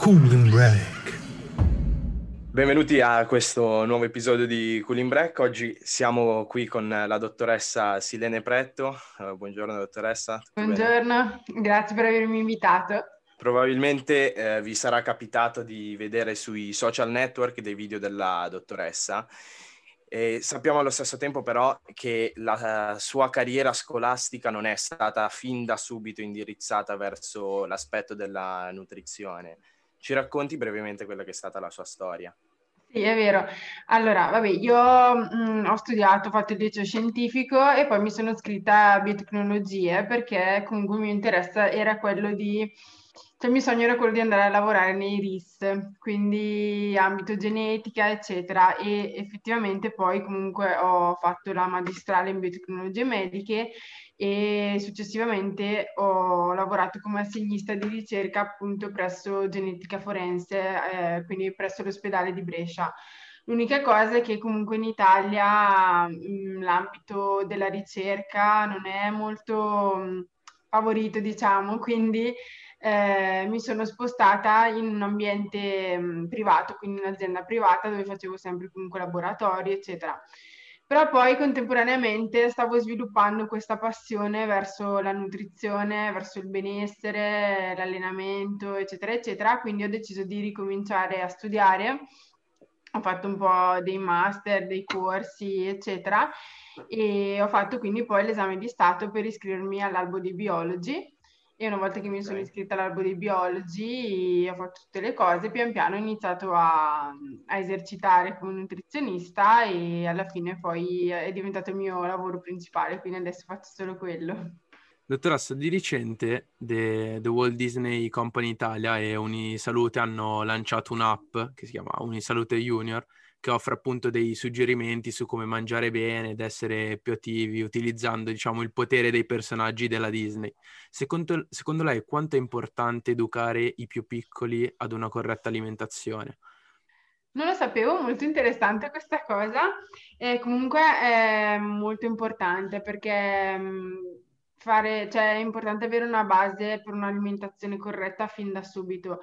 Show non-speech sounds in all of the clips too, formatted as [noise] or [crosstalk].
Cooling Break. Benvenuti a questo nuovo episodio di Cooling Break. Oggi siamo qui con la dottoressa Silene Pretto. Uh, buongiorno dottoressa. Buongiorno, bene? grazie per avermi invitato. Probabilmente eh, vi sarà capitato di vedere sui social network dei video della dottoressa. E sappiamo allo stesso tempo però che la sua carriera scolastica non è stata fin da subito indirizzata verso l'aspetto della nutrizione. Ci racconti brevemente quella che è stata la sua storia? Sì, è vero. Allora, vabbè, io mh, ho studiato, ho fatto il liceo scientifico e poi mi sono iscritta a biotecnologie perché comunque il mio interesse era quello di cioè, il mio sogno era quello di andare a lavorare nei RIS, quindi ambito genetica, eccetera, e effettivamente poi comunque ho fatto la magistrale in biotecnologie mediche e successivamente ho lavorato come assegnista di ricerca appunto presso Genetica Forense, eh, quindi presso l'ospedale di Brescia. L'unica cosa è che comunque in Italia mh, mm, l'ambito della ricerca non è molto mh, mm, favorito, diciamo, quindi eh, mi sono spostata in un ambiente mm, privato, quindi un'azienda privata dove facevo sempre comunque laboratori, eccetera. Però poi contemporaneamente stavo sviluppando questa passione verso la nutrizione, verso il benessere, l'allenamento, eccetera, eccetera. Quindi ho deciso di ricominciare a studiare. Ho fatto un po' dei master, dei corsi, eccetera, e ho fatto quindi poi l'esame di Stato per iscrivermi all'albo di biology e una volta che mi sono iscritta all'albo di biologi, ho fatto tutte le cose, pian piano ho iniziato a, a, esercitare come nutrizionista e alla fine poi è diventato il mio lavoro principale, quindi adesso faccio solo quello. Dottoressa, di recente The, The Walt Disney Company Italia e Unisalute hanno lanciato un'app che si chiama Unisalute Junior che offre appunto dei suggerimenti su come mangiare bene ed essere più attivi utilizzando diciamo il potere dei personaggi della Disney. Secondo, secondo lei quanto è importante educare i più piccoli ad una corretta alimentazione? Non lo sapevo, molto interessante questa cosa. E comunque è molto importante perché mm, fare, cioè, è importante avere una base per un'alimentazione corretta fin da subito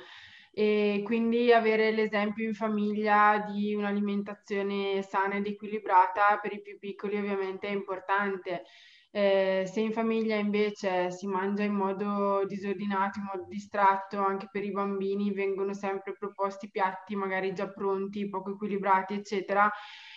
e quindi avere l'esempio in famiglia di un'alimentazione sana ed equilibrata per i più piccoli ovviamente è importante. Eh, se in famiglia invece si mangia in modo disordinato, in modo distratto, anche per i bambini vengono sempre proposti piatti magari già pronti, poco equilibrati, eccetera,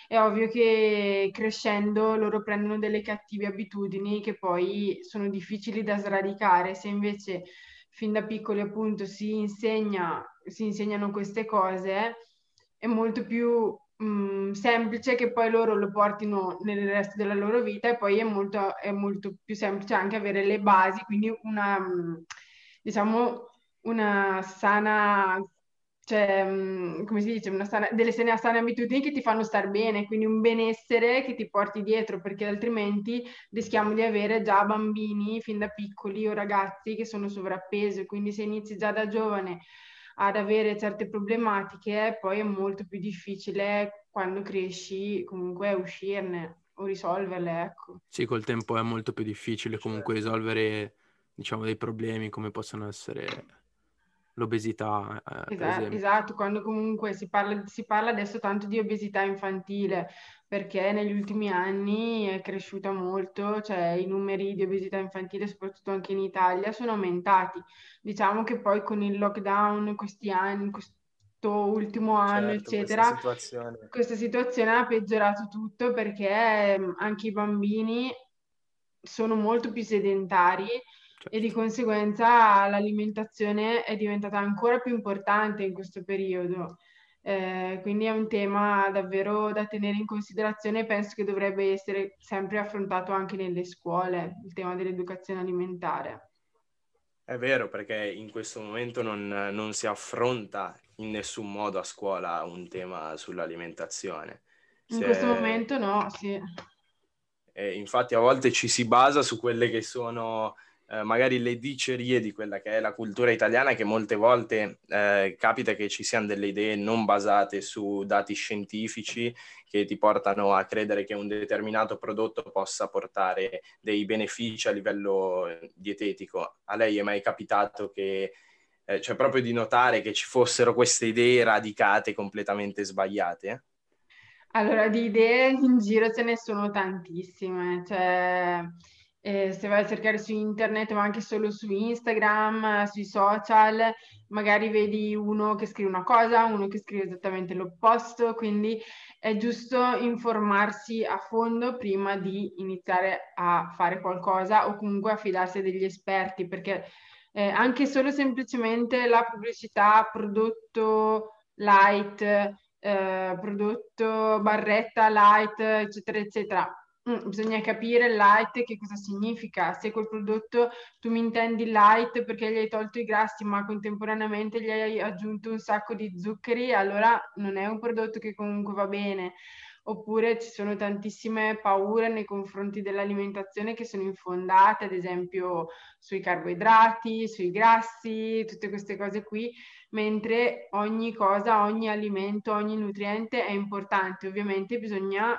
è ovvio che crescendo loro prendono delle cattive abitudini che poi sono difficili da sradicare. Se invece fin da piccoli appunto si insegna, si insegnano queste cose, è molto più mh, mm, semplice che poi loro lo portino nel resto della loro vita e poi è molto, è molto più semplice anche avere le basi, quindi una, mm, diciamo, una sana cioè, mm, come si dice, sana, delle sane, abitudini che ti fanno star bene, quindi un benessere che ti porti dietro, perché altrimenti rischiamo di avere già bambini fin da piccoli o ragazzi che sono sovrappeso, quindi se inizi già da giovane ad avere certe problematiche, poi è molto più difficile quando cresci comunque uscirne o risolverle, ecco. Sì, col tempo è molto più difficile comunque risolvere, diciamo, dei problemi come possono essere l'obesità. Eh, esatto, esatto, quando comunque si parla, si parla adesso tanto di obesità infantile, perché negli ultimi anni è cresciuta molto, cioè i numeri di obesità infantile, soprattutto anche in Italia, sono aumentati. Diciamo che poi con il lockdown, questi anni, questo ultimo anno, certo, eccetera, questa situazione. questa situazione ha peggiorato tutto perché mm, anche i bambini sono molto più sedentari e di conseguenza l'alimentazione è diventata ancora più importante in questo periodo. Eh, quindi è un tema davvero da tenere in considerazione e penso che dovrebbe essere sempre affrontato anche nelle scuole, il tema dell'educazione alimentare. È vero, perché in questo momento non, non si affronta in nessun modo a scuola un tema sull'alimentazione. In Se... questo momento no, sì. E infatti a volte ci si basa su quelle che sono eh, magari le dicerie di quella che è la cultura italiana, che molte volte eh, capita che ci siano delle idee non basate su dati scientifici che ti portano a credere che un determinato prodotto possa portare dei benefici a livello dietetico. A lei è mai capitato che eh, cioè proprio di notare che ci fossero queste idee radicate completamente sbagliate? Allora, di idee in giro ce ne sono tantissime, cioè eh, se vai a cercare su internet, ma anche solo su Instagram, sui social, magari vedi uno che scrive una cosa, uno che scrive esattamente l'opposto, quindi è giusto informarsi a fondo prima di iniziare a fare qualcosa o comunque affidarsi degli esperti, perché eh, anche solo semplicemente la pubblicità prodotto light, eh, prodotto barretta light, eccetera, eccetera Mm, bisogna capire light che cosa significa. Se quel prodotto tu mi intendi light perché gli hai tolto i grassi, ma contemporaneamente gli hai aggiunto un sacco di zuccheri, allora non è un prodotto che comunque va bene. Oppure ci sono tantissime paure nei confronti dell'alimentazione che sono infondate, ad esempio sui carboidrati, sui grassi, tutte queste cose qui, mentre ogni cosa, ogni alimento, ogni nutriente è importante. Ovviamente bisogna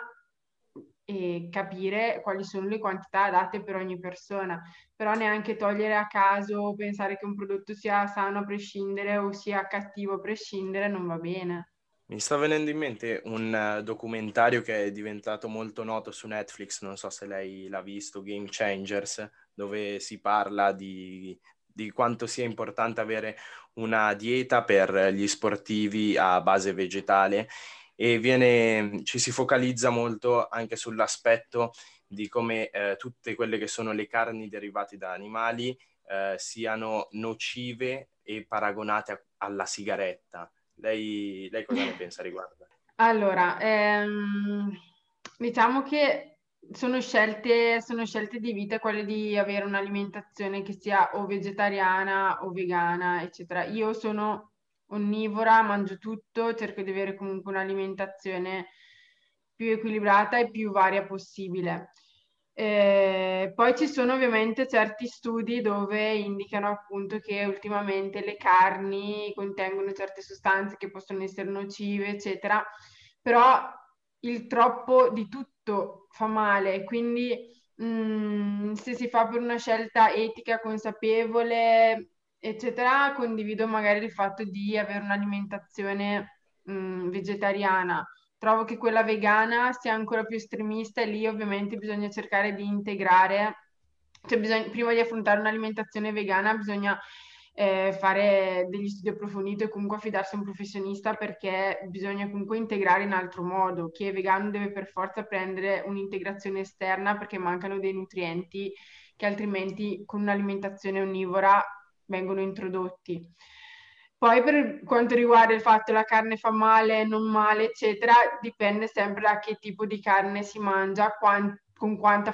e capire quali sono le quantità adatte per ogni persona, però neanche togliere a caso o pensare che un prodotto sia sano a prescindere o sia cattivo a prescindere non va bene. Mi sta venendo in mente un uh, documentario che è diventato molto noto su Netflix, non so se lei l'ha visto, Game Changers, dove si parla di, di quanto sia importante avere una dieta per gli sportivi a base vegetale e viene, ci si focalizza molto anche sull'aspetto di come eh, tutte quelle che sono le carni derivate da animali eh, siano nocive e paragonate a, alla sigaretta. Lei, lei, cosa ne pensa riguardo? Allora, ehm, diciamo che sono scelte, sono scelte di vita quelle di avere un'alimentazione che sia o vegetariana o vegana, eccetera. Io sono onnivora, mangio tutto, cerco di avere comunque un'alimentazione più equilibrata e più varia possibile. Eh, poi ci sono ovviamente certi studi dove indicano appunto che ultimamente le carni contengono certe sostanze che possono essere nocive, eccetera, però il troppo di tutto fa male, quindi mh, mm, se si fa per una scelta etica, consapevole, eccetera, condivido magari il fatto di avere un'alimentazione mh, vegetariana. Trovo che quella vegana sia ancora più estremista e lì ovviamente bisogna cercare di integrare, cioè bisogna, prima di affrontare un'alimentazione vegana bisogna eh, fare degli studi approfonditi e comunque affidarsi a un professionista perché bisogna comunque integrare in altro modo. Chi è vegano deve per forza prendere un'integrazione esterna perché mancano dei nutrienti che altrimenti con un'alimentazione onnivora vengono introdotti. Poi per quanto riguarda il fatto che la carne fa male, non male, eccetera, dipende sempre da che tipo di carne si mangia, quant- con, quanta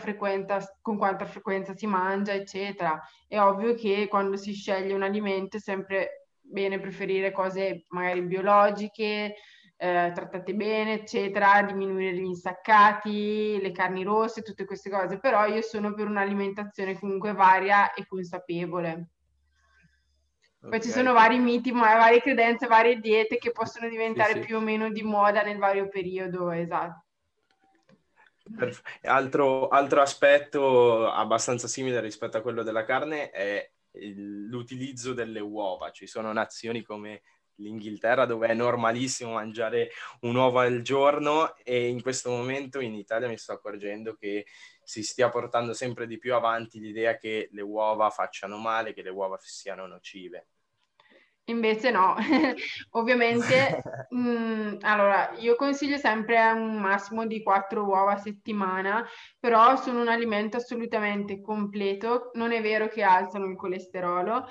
con quanta frequenza si mangia, eccetera. È ovvio che quando si sceglie un alimento è sempre bene preferire cose magari biologiche, eh, trattate bene, eccetera, diminuire gli insaccati, le carni rosse, tutte queste cose, però io sono per un'alimentazione comunque varia e consapevole. Poi okay. ci sono vari miti, varie credenze, varie diete che possono diventare sì, sì. più o meno di moda nel vario periodo, esatto. Altro, altro, aspetto abbastanza simile rispetto a quello della carne è l'utilizzo delle uova. Ci sono nazioni come l'Inghilterra dove è normalissimo mangiare un uovo al giorno e in questo momento in Italia mi sto accorgendo che si stia portando sempre di più avanti l'idea che le uova facciano male, che le uova siano nocive. Invece no, [laughs] ovviamente, mh, [laughs] mm, allora io consiglio sempre un massimo di 4 uova a settimana, però sono un alimento assolutamente completo, non è vero che alzano il colesterolo,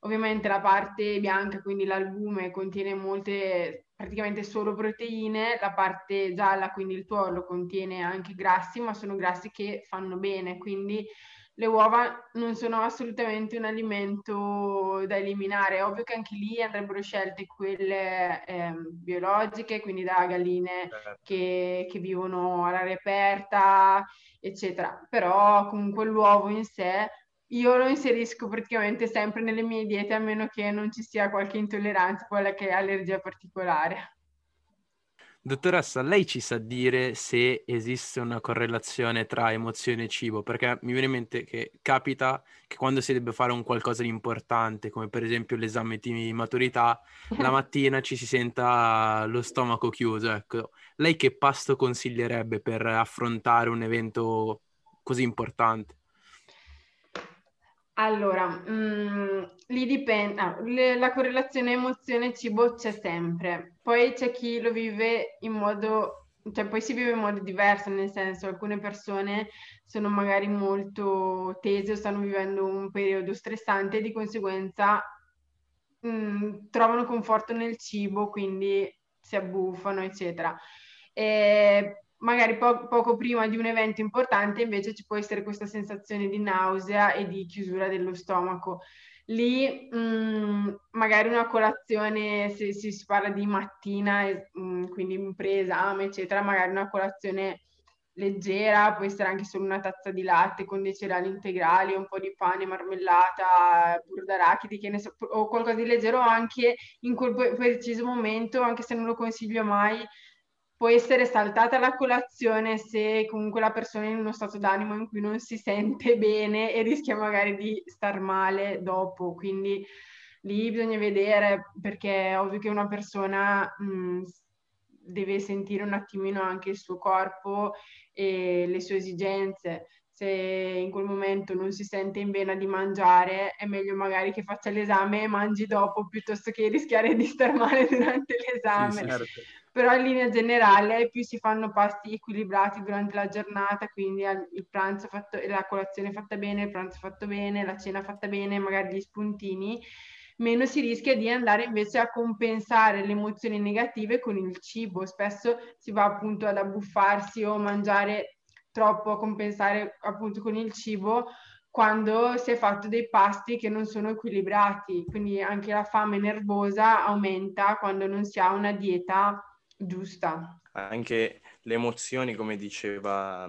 ovviamente la parte bianca, quindi l'albume, contiene molte praticamente solo proteine, la parte gialla, quindi il tuorlo, contiene anche grassi, ma sono grassi che fanno bene, quindi le uova non sono assolutamente un alimento da eliminare. È ovvio che anche lì andrebbero scelte quelle eh, biologiche, quindi da galline certo. che, che vivono all'aria aperta, eccetera. Però comunque l'uovo in sé io lo inserisco praticamente sempre nelle mie diete, a meno che non ci sia qualche intolleranza, quella che è allergia particolare. Dottoressa, lei ci sa dire se esiste una correlazione tra emozione e cibo? Perché mi viene in mente che capita che quando si debba fare un qualcosa di importante, come per esempio l'esame di maturità, la [laughs] mattina ci si senta lo stomaco chiuso. Ecco, lei che pasto consiglierebbe per affrontare un evento così importante? Allora, mh, mm, lì dipende, ah, le- la correlazione emozione-cibo c'è sempre, poi c'è chi lo vive in modo, cioè poi si vive in modo diverso, nel senso alcune persone sono magari molto tese o stanno vivendo un periodo stressante e di conseguenza mh, mm, trovano conforto nel cibo, quindi si abbuffano, eccetera. E magari po- poco prima di un evento importante invece ci può essere questa sensazione di nausea e di chiusura dello stomaco. Lì mh, mm, magari una colazione, se, se, si parla di mattina, mh, mm, quindi pre-esame, eccetera, magari una colazione leggera, può essere anche solo una tazza di latte con dei cereali integrali, un po' di pane, marmellata, burro d'arachidi, so, o qualcosa di leggero anche in quel preciso momento, anche se non lo consiglio mai, può essere saltata la colazione se comunque la persona è in uno stato d'animo in cui non si sente [laughs] bene e rischia magari di star male dopo. Quindi lì bisogna vedere perché è ovvio che una persona mh, deve sentire un attimino anche il suo corpo e le sue esigenze. Se in quel momento non si sente in vena di mangiare, è meglio magari che faccia l'esame e mangi dopo piuttosto che rischiare di star male [laughs] durante l'esame. Sì, certo però in linea generale più si fanno pasti equilibrati durante la giornata, quindi il pranzo fatto, la colazione fatta bene, il pranzo fatto bene, la cena fatta bene, magari gli spuntini, meno si rischia di andare invece a compensare le emozioni negative con il cibo. Spesso si va appunto ad abbuffarsi o mangiare troppo a compensare appunto con il cibo quando si è fatto dei pasti che non sono equilibrati, quindi anche la fame nervosa aumenta quando non si ha una dieta giusta. Anche le emozioni, come diceva,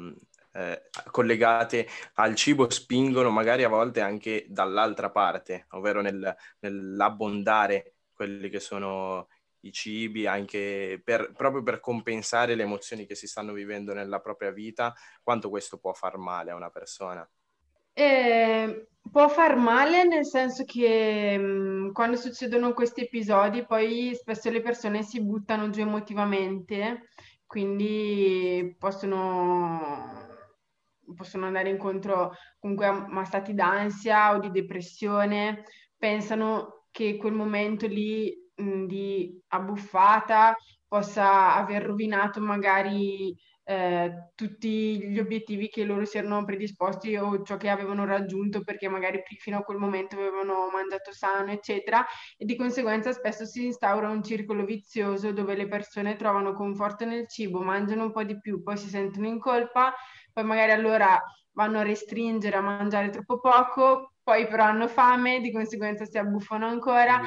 eh, collegate al cibo spingono magari a volte anche dall'altra parte, ovvero nel, nell'abbondare quelli che sono i cibi, anche per, proprio per compensare le emozioni che si stanno vivendo nella propria vita, quanto questo può far male a una persona. Eh, può far male nel senso che mh, mm, quando succedono questi episodi poi spesso le persone si buttano giù emotivamente, quindi possono, possono andare incontro comunque a, a stati d'ansia o di depressione, pensano che quel momento lì mh, mm, di abbuffata possa aver rovinato magari eh, tutti gli obiettivi che loro si erano predisposti o ciò che avevano raggiunto perché magari fino a quel momento avevano mangiato sano, eccetera, e di conseguenza spesso si instaura un circolo vizioso dove le persone trovano conforto nel cibo, mangiano un po' di più, poi si sentono in colpa, poi magari allora vanno a restringere, a mangiare troppo poco, poi però hanno fame, di conseguenza si abbuffano ancora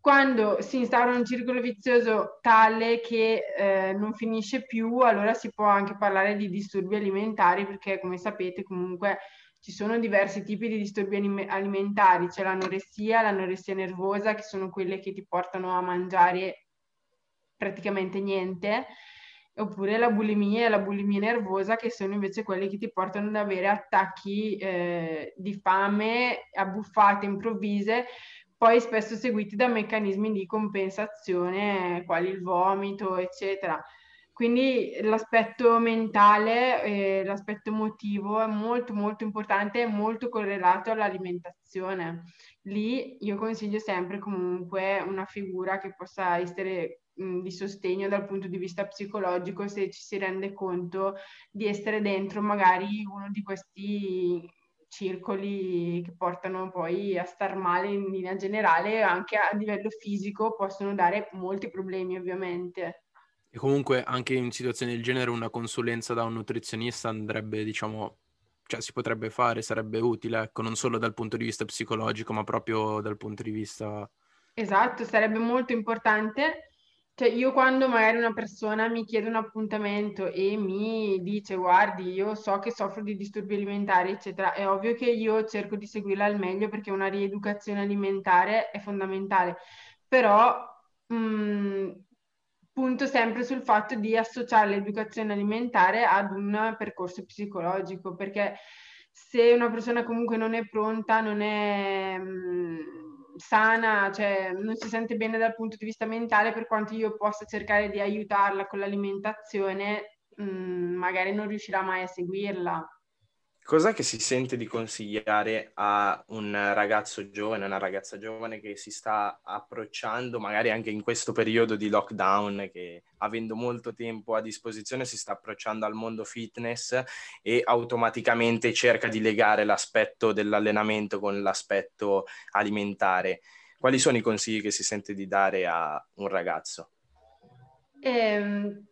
quando si instaura un circolo vizioso tale che eh, non finisce più, allora si può anche parlare di disturbi alimentari, perché come sapete comunque ci sono diversi tipi di disturbi alimentari, c'è l'anoressia, l'anoressia nervosa, che sono quelle che ti portano a mangiare praticamente niente, oppure la bulimia e la bulimia nervosa, che sono invece quelle che ti portano ad avere attacchi eh, di fame, abbuffate improvvise, poi spesso seguiti da meccanismi di compensazione, quali il vomito, eccetera. Quindi l'aspetto mentale, eh, l'aspetto emotivo è molto molto importante e molto correlato all'alimentazione. Lì io consiglio sempre comunque una figura che possa essere mh, di sostegno dal punto di vista psicologico se ci si rende conto di essere dentro magari uno di questi circoli che portano poi a star male in linea generale, anche a livello fisico possono dare molti problemi ovviamente. E comunque anche in situazioni del genere una consulenza da un nutrizionista andrebbe, diciamo, cioè si potrebbe fare, sarebbe utile, ecco, non solo dal punto di vista psicologico, ma proprio dal punto di vista... Esatto, sarebbe molto importante cioè, io quando magari una persona mi chiede un appuntamento e mi dice, guardi, io so che soffro di disturbi alimentari, eccetera, è ovvio che io cerco di seguirla al meglio perché una rieducazione alimentare è fondamentale. Però, mh, punto sempre sul fatto di associare l'educazione alimentare ad un percorso psicologico, perché se una persona comunque non è pronta, non è mh, mm, sana, cioè non si sente bene dal punto di vista mentale, per quanto io possa cercare di aiutarla con l'alimentazione, mh, mm, magari non riuscirà mai a seguirla. Cos'è che si sente di consigliare a un ragazzo giovane, una ragazza giovane che si sta approcciando, magari anche in questo periodo di lockdown, che avendo molto tempo a disposizione si sta approcciando al mondo fitness e automaticamente cerca di legare l'aspetto dell'allenamento con l'aspetto alimentare? Quali sono i consigli che si sente di dare a un ragazzo? Eh,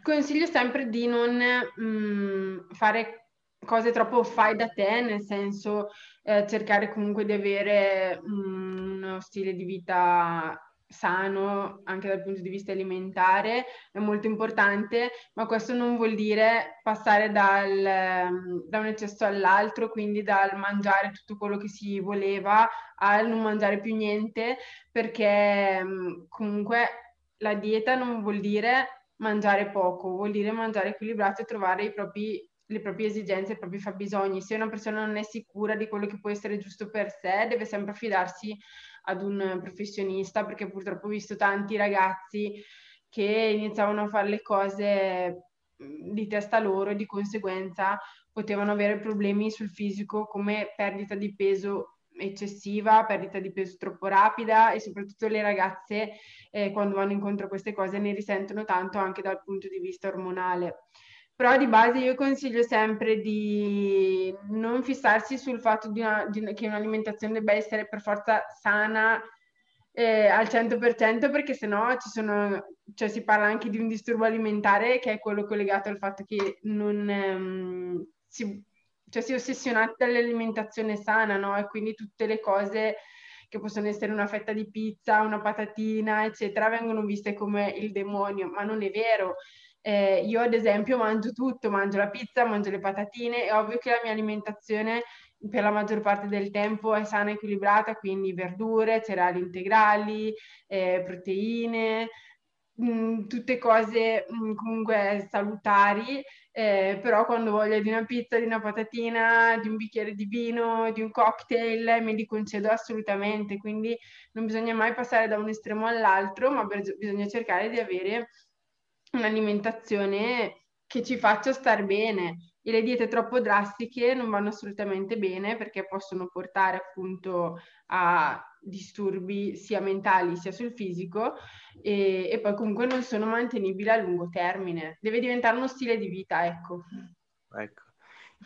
consiglio sempre di non mh, mm, fare cose troppo fai da te, nel senso eh, cercare comunque di avere mm, uno stile di vita sano anche dal punto di vista alimentare è molto importante, ma questo non vuol dire passare dal, da un eccesso all'altro, quindi dal mangiare tutto quello che si voleva al non mangiare più niente, perché mm, comunque la dieta non vuol dire mangiare poco, vuol dire mangiare equilibrato e trovare i propri le proprie esigenze, i propri fabbisogni. Se una persona non è sicura di quello che può essere giusto per sé, deve sempre affidarsi ad un professionista, perché purtroppo ho visto tanti ragazzi che iniziavano a fare le cose di testa loro e di conseguenza potevano avere problemi sul fisico come perdita di peso eccessiva, perdita di peso troppo rapida e soprattutto le ragazze eh, quando vanno incontro a queste cose ne risentono tanto anche dal punto di vista ormonale. Però di base io consiglio sempre di non fissarsi sul fatto di una, di, che un'alimentazione debba essere per forza sana eh, al 100% perché sennò ci sono, cioè si parla anche di un disturbo alimentare che è quello collegato al fatto che non ehm, si, cioè si è ossessionati dall'alimentazione sana, no? E quindi tutte le cose che possono essere una fetta di pizza, una patatina, eccetera, vengono viste come il demonio, ma non è vero eh, io ad esempio mangio tutto, mangio la pizza, mangio le patatine, è ovvio che la mia alimentazione per la maggior parte del tempo è sana e equilibrata, quindi verdure, cereali integrali, eh, proteine, mh, mm, tutte cose mh, mm, comunque salutari, eh, però quando voglio di una pizza, di una patatina, di un bicchiere di vino, di un cocktail, me li concedo assolutamente, quindi non bisogna mai passare da un estremo all'altro, ma bisogna cercare di avere un'alimentazione che ci faccia star bene e le diete troppo drastiche non vanno assolutamente bene perché possono portare appunto a disturbi sia mentali sia sul fisico e, e poi comunque non sono mantenibili a lungo termine. Deve diventare uno stile di vita, ecco. Ecco.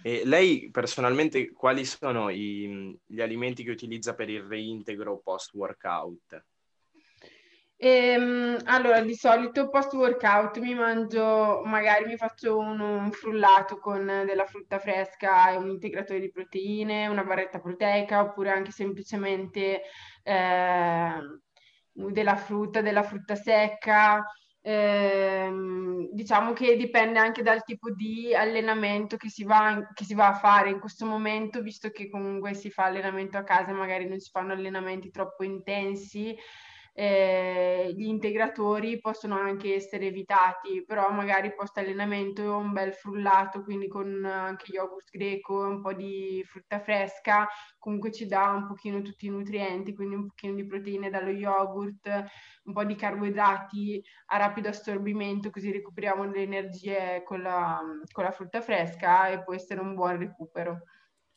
E lei personalmente quali sono i, gli alimenti che utilizza per il reintegro post workout? Ehm, allora, di solito post workout mi mangio, magari mi faccio un, un, frullato con della frutta fresca e un integratore di proteine, una barretta proteica, oppure anche semplicemente eh, della frutta, della frutta secca. Eh, diciamo che dipende anche dal tipo di allenamento che si, va, che si va a fare in questo momento, visto che comunque si fa allenamento a casa, magari non si fanno allenamenti troppo intensi eh, gli integratori possono anche essere evitati, però magari post allenamento un bel frullato, quindi con anche yogurt greco, un po' di frutta fresca, comunque ci dà un pochino tutti i nutrienti, quindi un pochino di proteine dallo yogurt, un po' di carboidrati a rapido assorbimento, così recuperiamo le energie con la, con la frutta fresca e può essere un buon recupero.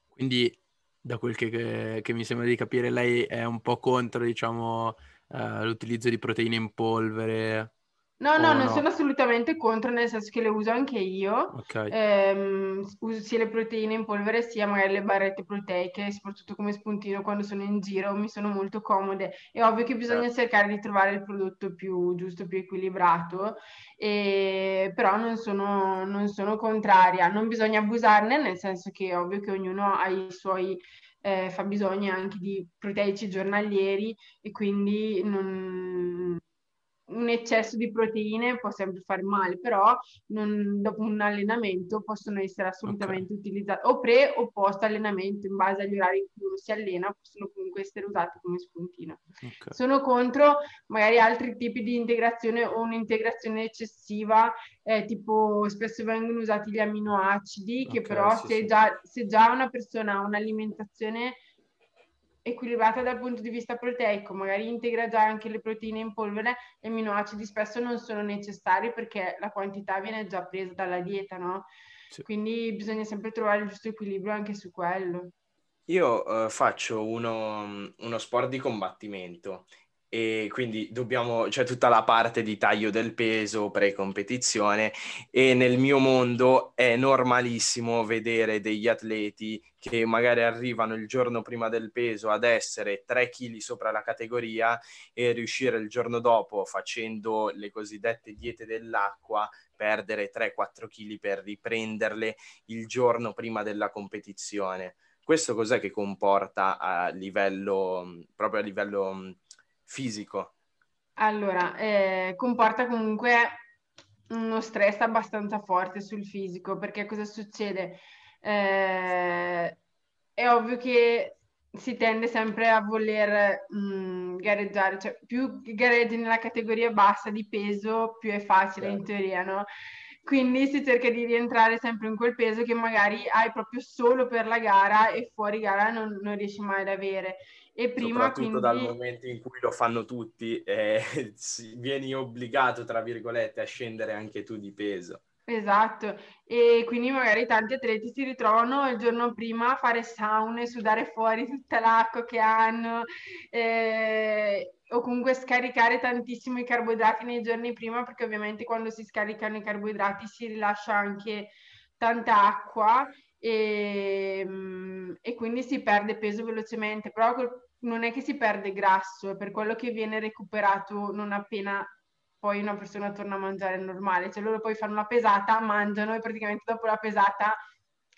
Quindi da quel che, che, che mi sembra di capire, lei è un po' contro, diciamo, uh, l'utilizzo di proteine in polvere? No, no, non no? sono assolutamente contro, nel senso che le uso anche io. Okay. Ehm, uso sia le proteine in polvere sia magari le barrette proteiche, soprattutto come spuntino quando sono in giro, mi sono molto comode. È ovvio che bisogna certo. cercare di trovare il prodotto più giusto, più equilibrato, e... però non sono, non sono contraria. Non bisogna abusarne, nel senso che è ovvio che ognuno ha i suoi eh, bisogno anche di proteici giornalieri e quindi non, un eccesso di proteine può sempre fare male, però non, dopo un allenamento possono essere assolutamente okay. utilizzati o pre o post allenamento in base agli orari in cui uno si allena, possono comunque essere usati come spuntino. Okay. Sono contro magari altri tipi di integrazione o un'integrazione eccessiva, eh, tipo spesso vengono usati gli aminoacidi, okay, che però sì, se, sì. Già, se già una persona ha un'alimentazione equilibrata dal punto di vista proteico, magari integra già anche le proteine in polvere, gli aminoacidi spesso non sono necessari perché la quantità viene già presa dalla dieta, no? Sì. Quindi bisogna sempre trovare il giusto equilibrio anche su quello. Io uh, faccio uno, uno sport di combattimento e quindi dobbiamo, c'è tutta la parte di taglio del peso pre-competizione e nel mio mondo è normalissimo vedere degli atleti che magari arrivano il giorno prima del peso ad essere 3 kg sopra la categoria e riuscire il giorno dopo facendo le cosiddette diete dell'acqua perdere 3-4 kg per riprenderle il giorno prima della competizione. Questo cos'è che comporta a livello, proprio a livello fisico? Allora, eh, comporta comunque uno stress abbastanza forte sul fisico, perché cosa succede? Eh, è ovvio che si tende sempre a voler mh, mm, gareggiare, cioè più gareggi nella categoria bassa di peso, più è facile in teoria, no? Quindi si cerca di rientrare sempre in quel peso che magari hai proprio solo per la gara e fuori gara non, non riesci mai ad avere. E prima, Soprattutto quindi... dal momento in cui lo fanno tutti, [laughs] eh, vieni obbligato, tra virgolette, a scendere anche tu di peso. Esatto, e quindi magari tanti atleti si ritrovano il giorno prima a fare saune, sudare fuori tutta l'acqua che hanno, eh, o comunque scaricare tantissimo i carboidrati nei giorni prima, perché ovviamente quando si scaricano i carboidrati si rilascia anche tanta acqua e, mm, e quindi si perde peso velocemente, però non è che si perde grasso, è per quello che viene recuperato non appena poi una persona torna a mangiare normale, cioè loro poi fanno la pesata, mangiano e praticamente dopo la pesata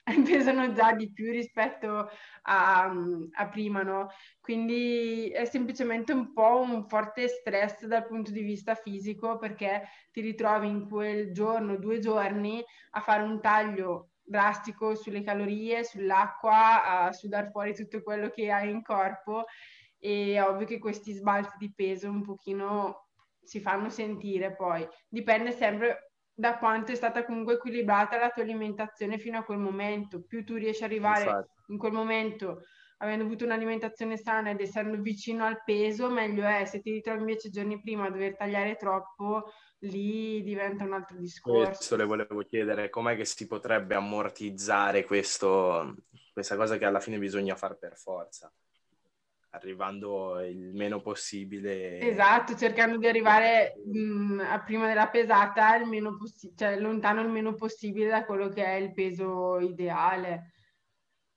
[laughs] pesano già di più rispetto a, a, prima, no? Quindi è semplicemente un po' un forte stress dal punto di vista fisico perché ti ritrovi in quel giorno, due giorni, a fare un taglio drastico sulle calorie, sull'acqua, a sudare fuori tutto quello che hai in corpo e è ovvio che questi sbalzi di peso un pochino si fanno sentire poi. Dipende sempre da quanto è stata comunque equilibrata la tua alimentazione fino a quel momento. Più tu riesci ad arrivare Infatti. in quel momento avendo avuto un'alimentazione sana ed essendo vicino al peso, meglio è. Se ti ritrovi invece giorni prima a dover tagliare troppo, lì diventa un altro discorso. Questo le volevo chiedere, com'è che si potrebbe ammortizzare questo, questa cosa che alla fine bisogna fare per forza? arrivando il meno possibile. Esatto, cercando di arrivare mh, a prima della pesata il meno possi- cioè lontano il meno possibile da quello che è il peso ideale.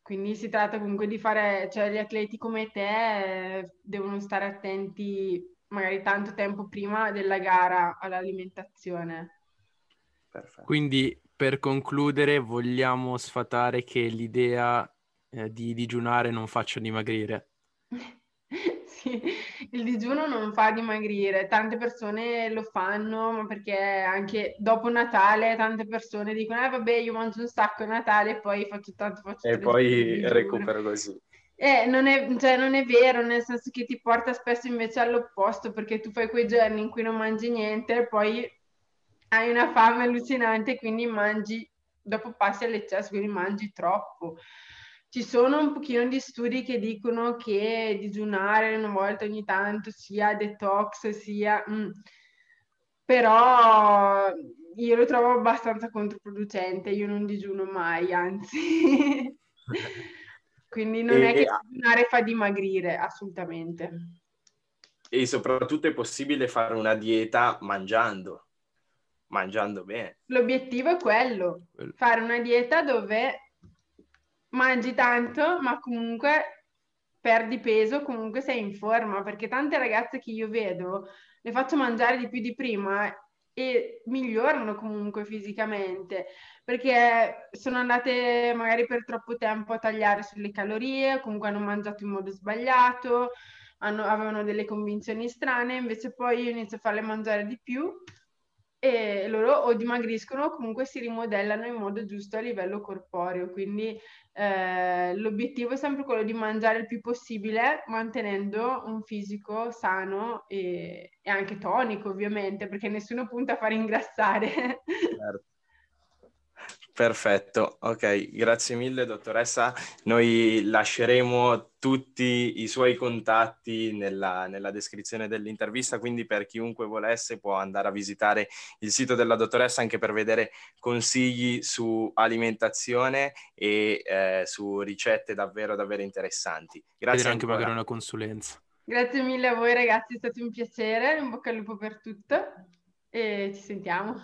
Quindi si tratta comunque di fare, cioè gli atleti come te eh, devono stare attenti magari tanto tempo prima della gara all'alimentazione. Perfetto. Quindi per concludere vogliamo sfatare che l'idea eh, di digiunare non faccia dimagrire. [laughs] Sì, il digiuno non fa dimagrire, tante persone lo fanno, ma perché anche dopo Natale tante persone dicono, eh vabbè io mangio un sacco a Natale e poi faccio tanto, faccio E poi recupero così. Eh, non è, cioè, non è vero, nel senso che ti porta spesso invece all'opposto, perché tu fai quei giorni in cui non mangi niente e poi hai una fame allucinante, quindi mangi, dopo passi all'eccesso, quindi mangi troppo. Ci sono un pochino di studi che dicono che digiunare una volta ogni tanto sia detox, sia... Mm, però io lo trovo abbastanza controproducente, io non digiuno mai, anzi. [laughs] Quindi non e, è che digiunare fa dimagrire, assolutamente. E soprattutto è possibile fare una dieta mangiando, mangiando bene. L'obiettivo è quello, fare una dieta dove mangi tanto, ma comunque perdi peso, comunque sei in forma, perché tante ragazze che io vedo le faccio mangiare di più di prima e migliorano comunque fisicamente, perché sono andate magari per troppo tempo a tagliare sulle calorie, comunque hanno mangiato in modo sbagliato, hanno, avevano delle convinzioni strane, invece poi io inizio a farle mangiare di più e loro o dimagriscono o comunque si rimodellano in modo giusto a livello corporeo. Quindi eh, l'obiettivo è sempre quello di mangiare il più possibile mantenendo un fisico sano e, e anche tonico ovviamente perché nessuno punta a far ingrassare. Certo. Perfetto, ok, grazie mille dottoressa. Noi lasceremo tutti i suoi contatti nella, nella, descrizione dell'intervista, quindi per chiunque volesse può andare a visitare il sito della dottoressa anche per vedere consigli su alimentazione e eh, su ricette davvero davvero interessanti. Grazie anche magari una consulenza. Grazie mille a voi ragazzi, è stato un piacere, in bocca al lupo per tutto e ci sentiamo.